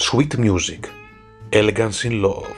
Sweet Music, Elegance in Love.